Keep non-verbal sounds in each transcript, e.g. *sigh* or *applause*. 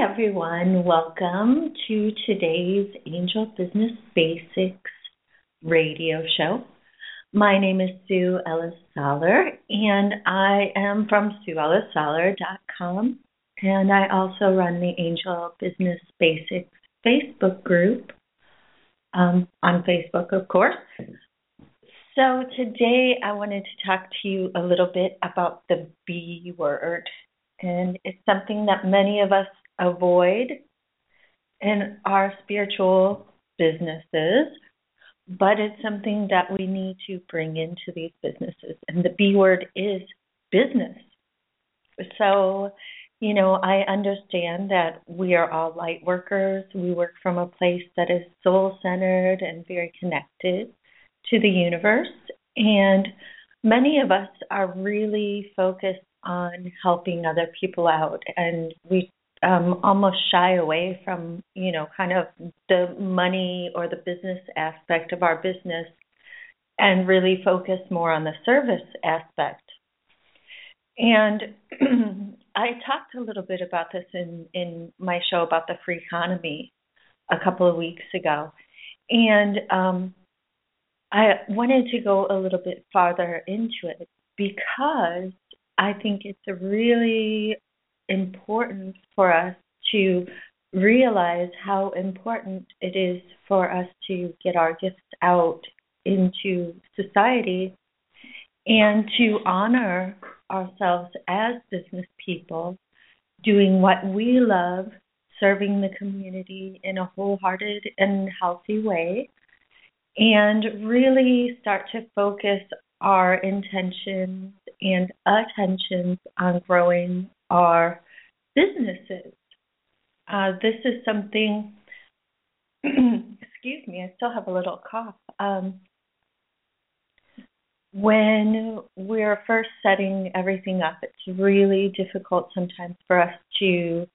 everyone. Welcome to today's Angel Business Basics radio show. My name is Sue Ellis Soller, and I am from SueEllisSoller.com. And I also run the Angel Business Basics Facebook group um, on Facebook, of course. So today I wanted to talk to you a little bit about the B word. And it's something that many of us avoid in our spiritual businesses, but it's something that we need to bring into these businesses. And the B word is business. So, you know, I understand that we are all light workers. We work from a place that is soul centered and very connected to the universe. And many of us are really focused on helping other people out. And we um, almost shy away from, you know, kind of the money or the business aspect of our business and really focus more on the service aspect. And *clears throat* I talked a little bit about this in, in my show about the free economy a couple of weeks ago. And um, I wanted to go a little bit farther into it because I think it's a really important for us to realize how important it is for us to get our gifts out into society and to honor ourselves as business people, doing what we love, serving the community in a wholehearted and healthy way, and really start to focus our intentions and attentions on growing our businesses. Uh, this is something, *clears throat* excuse me, I still have a little cough. Um, when we're first setting everything up, it's really difficult sometimes for us to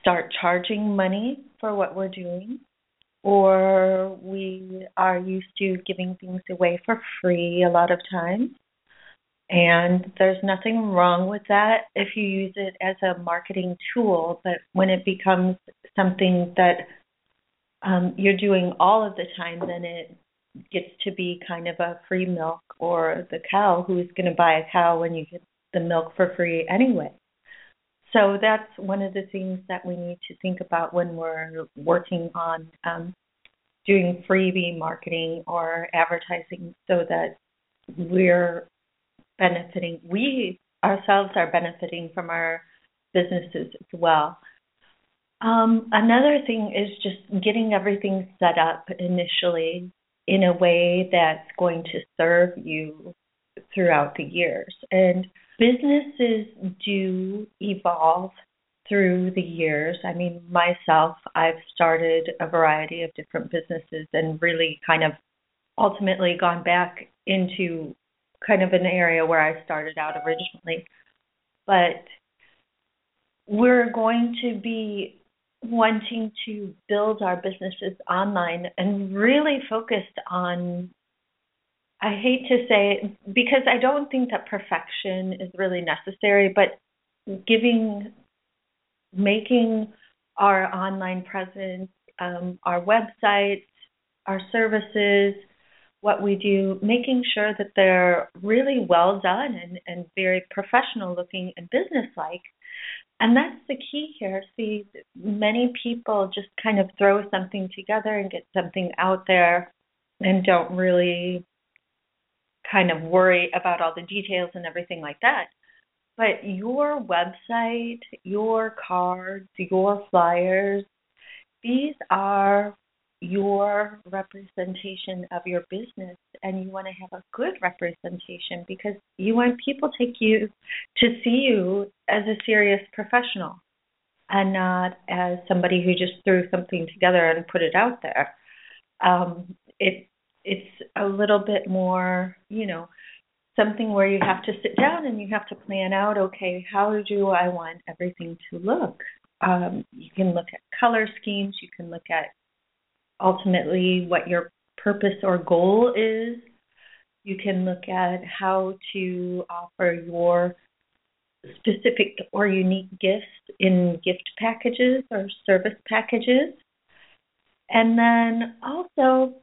start charging money for what we're doing, or we are used to giving things away for free a lot of times. And there's nothing wrong with that if you use it as a marketing tool, but when it becomes something that um, you're doing all of the time, then it gets to be kind of a free milk or the cow who's going to buy a cow when you get the milk for free anyway. So that's one of the things that we need to think about when we're working on um, doing freebie marketing or advertising so that we're benefiting, we ourselves are benefiting from our businesses as well. Um, another thing is just getting everything set up initially in a way that's going to serve you throughout the years. And businesses do evolve through the years. I mean, myself, I've started a variety of different businesses and really kind of ultimately gone back into kind of an area where I started out originally. But we're going to be wanting to build our businesses online and really focused on I hate to say it because I don't think that perfection is really necessary, but giving making our online presence, um, our websites, our services, what we do, making sure that they're really well done and, and very professional looking and business like. And that's the key here. See, many people just kind of throw something together and get something out there and don't really kind of worry about all the details and everything like that. But your website, your cards, your flyers, these are your representation of your business and you want to have a good representation because you want people to take you to see you as a serious professional and not as somebody who just threw something together and put it out there. Um, it it's a little bit more, you know, something where you have to sit down and you have to plan out, okay, how do I want everything to look? Um, you can look at color schemes, you can look at ultimately what your purpose or goal is. You can look at how to offer your specific or unique gifts in gift packages or service packages. And then also,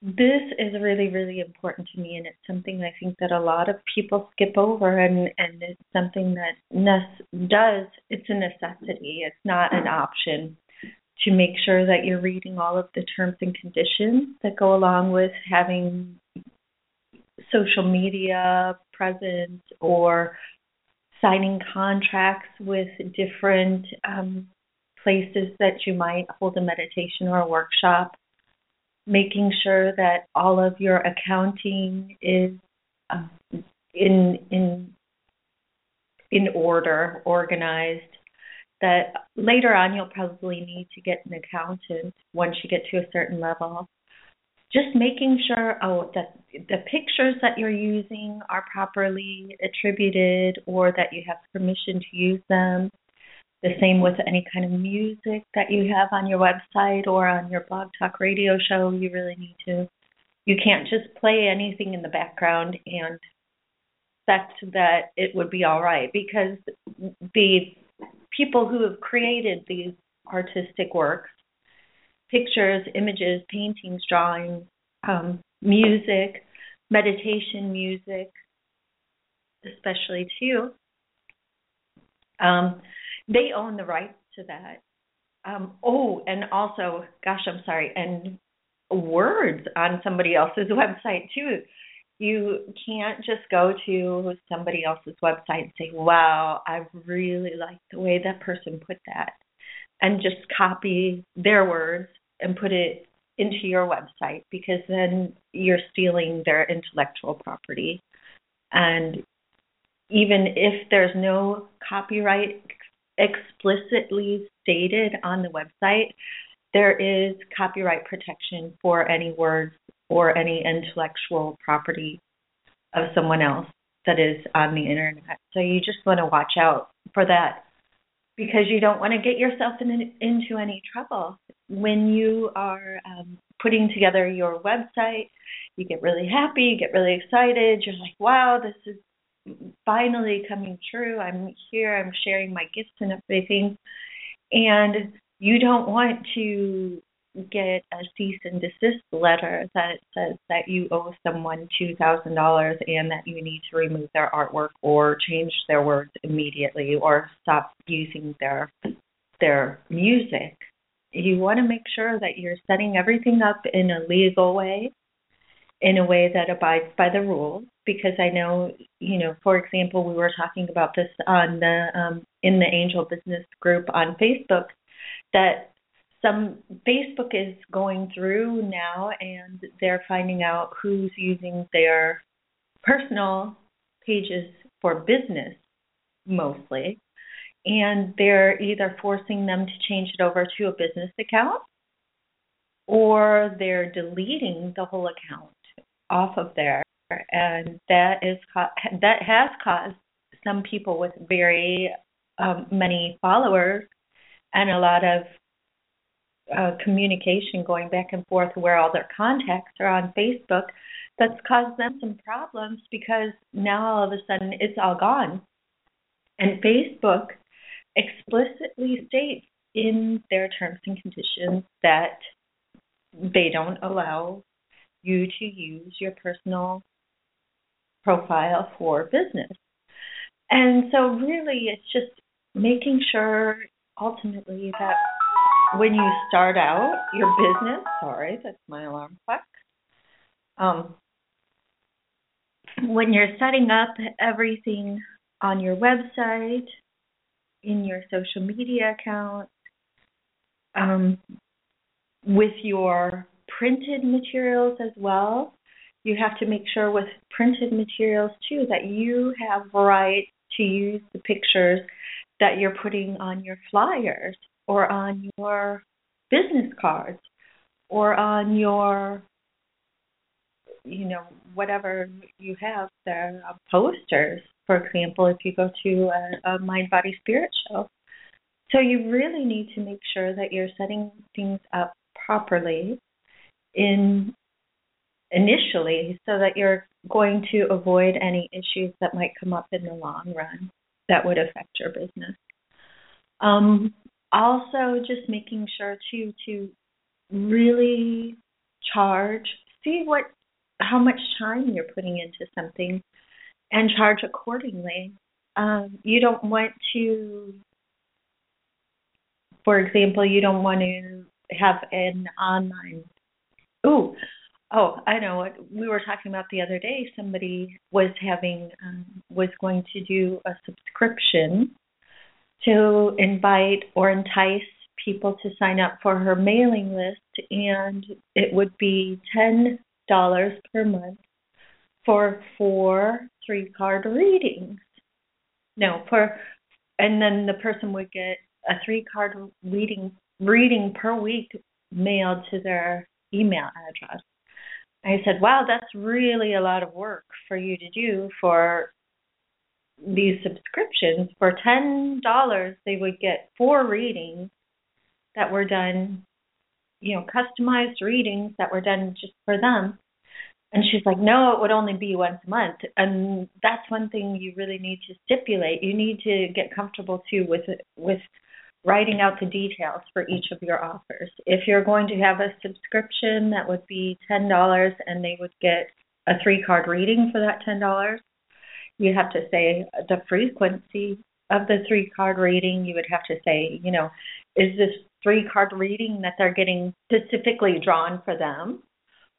this is really, really important to me, and it's something I think that a lot of people skip over, and, and it's something that NES does. It's a necessity, it's not an option to make sure that you're reading all of the terms and conditions that go along with having social media presence or signing contracts with different um, places that you might hold a meditation or a workshop, making sure that all of your accounting is uh, in in in order, organized. That later on you'll probably need to get an accountant once you get to a certain level. Just making sure oh that the pictures that you're using are properly attributed or that you have permission to use them. The same with any kind of music that you have on your website or on your blog talk radio show. You really need to you can't just play anything in the background and expect that it would be all right because the people who have created these artistic works pictures, images, paintings, drawings, um, music, meditation music, especially too. Um, they own the rights to that. Um, oh, and also, gosh, I'm sorry, and words on somebody else's *laughs* website too. You can't just go to somebody else's website and say, "Wow, I really like the way that person put that," and just copy their words and put it into your website because then you're stealing their intellectual property. And even if there's no copyright explicitly stated on the website, there is copyright protection for any words or any intellectual property of someone else that is on the internet. So you just want to watch out for that because you don't want to get yourself in, into any trouble when you are um, putting together your website. You get really happy, you get really excited. You're like, wow, this is finally coming true. I'm here, I'm sharing my gifts and everything. And you don't want to get a cease and desist letter that says that you owe someone $2,000 and that you need to remove their artwork or change their words immediately or stop using their their music. You want to make sure that you're setting everything up in a legal way, in a way that abides by the rules because I know, you know, for example, we were talking about this on the um, in the Angel Business group on Facebook that some Facebook is going through now and they're finding out who's using their personal pages for business mostly. And they're either forcing them to change it over to a business account or they're deleting the whole account off of there. And that is that has caused some people with very um, many followers and a lot of uh, communication going back and forth where all their contacts are on Facebook that's caused them some problems because now all of a sudden it's all gone. And Facebook explicitly states in their terms and conditions that they don't allow you to use your personal profile for business. And so, really, it's just making sure ultimately that when you start out your business, sorry, that's my alarm clock. Um, when you're setting up everything on your website, in your social media account, um, with your printed materials as well, you have to make sure with printed materials too that you have right to use the pictures that you're putting on your flyers or on your business cards or on your you know whatever you have there posters for example if you go to a, a mind body spirit show so you really need to make sure that you're setting things up properly in initially so that you're going to avoid any issues that might come up in the long run that would affect your business. Um, also, just making sure too to really charge, see what how much time you're putting into something, and charge accordingly. Um, you don't want to, for example, you don't want to have an online. Oh, oh, I know what we were talking about the other day. Somebody was having um, was going to do a subscription to invite or entice people to sign up for her mailing list, and it would be ten dollars per month for four three card readings. No, for and then the person would get a three card reading reading per week mailed to their email address. I said, Wow, that's really a lot of work for you to do for these subscriptions. For ten dollars they would get four readings that were done, you know, customized readings that were done just for them. And she's like, no, it would only be once a month. And that's one thing you really need to stipulate. You need to get comfortable too with with writing out the details for each of your offers. If you're going to have a subscription, that would be ten dollars, and they would get a three card reading for that ten dollars. You have to say the frequency of the three card reading. You would have to say, you know, is this three card reading that they're getting specifically drawn for them?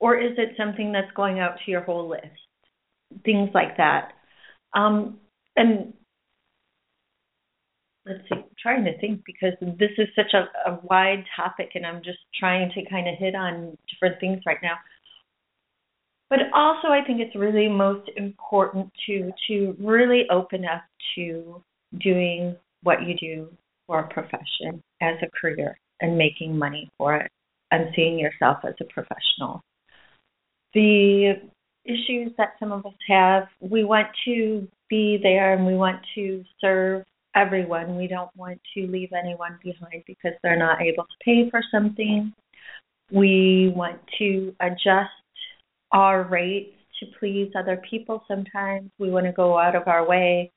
Or is it something that's going out to your whole list? Things like that. Um, and let's see, I'm trying to think because this is such a, a wide topic and I'm just trying to kind of hit on different things right now. But also I think it's really most important to to really open up to doing what you do for a profession as a career and making money for it and seeing yourself as a professional. The issues that some of us have, we want to be there and we want to serve everyone. We don't want to leave anyone behind because they're not able to pay for something. We want to adjust our rates to please other people sometimes. We want to go out of our way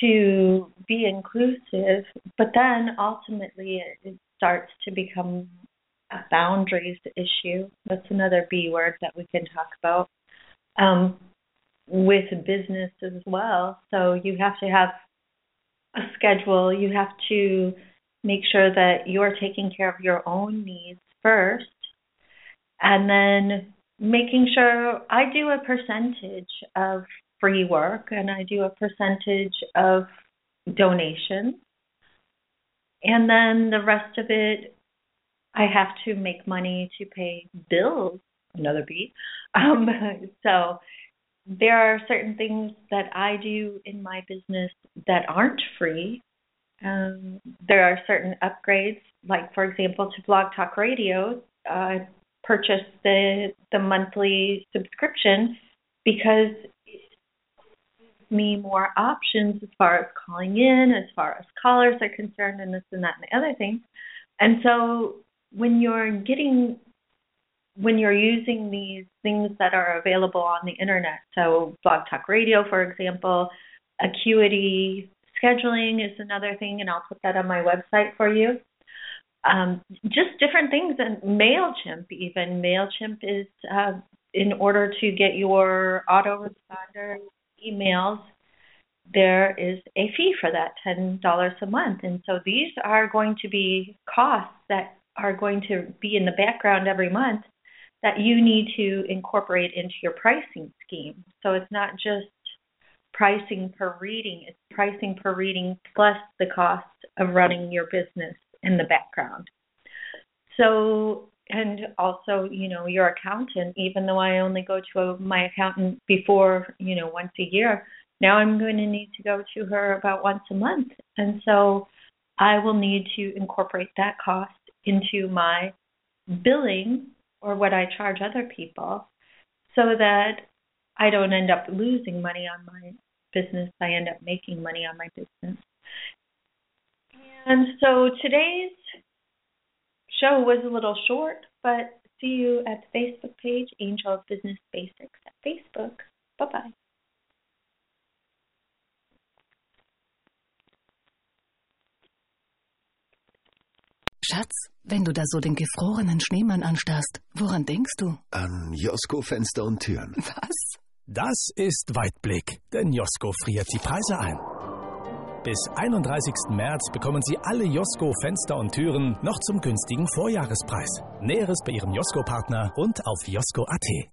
to be inclusive, but then ultimately it, starts to become a boundaries issue. That's another B word that we can talk about um, with business as well. So you have to have a schedule. You have to make sure that you're taking care of your own needs first, and then making sure I do a percentage of free work and I do a percentage of donations. And then the rest of it, I have to make money to pay bills, another beat. *laughs* Um, so there are certain things that I do in my business that aren't free. Um, there are certain upgrades, like for example, to Blog Talk Radio. Uh, purchased the the monthly subscription because it gives me more options as far as calling in, as far as callers are concerned, and this and that and the other thing. And so when you're getting when you're using these things that are available on the internet, so Blog Talk Radio, for example, Acuity scheduling is another thing, and I'll put that on my website for you. Um, just different things, and MailChimp, even. MailChimp is uh, in order to get your autoresponder emails, there is a fee for that $10 a month. And so these are going to be costs that are going to be in the background every month that you need to incorporate into your pricing scheme. So it's not just pricing per reading, it's pricing per reading plus the cost of running your business in the background. So and also you know your accountant even though i only go to a, my accountant before you know once a year now i'm going to need to go to her about once a month. And so i will need to incorporate that cost into my billing or what i charge other people so that i don't end up losing money on my business. I end up making money on my business and so today's show was a little short, but see you at the Facebook page, Angel of Business Basics at Facebook. Bye bye. Schatz, wenn du da so den gefrorenen Schneemann anstarrst, woran denkst du? An Josko Fenster und Türen. Was? Das ist Weitblick, denn Josko friert die Preise ein. Bis 31. März bekommen Sie alle Josko Fenster und Türen noch zum günstigen Vorjahrespreis. Näheres bei Ihrem Josko-Partner und auf josko.at.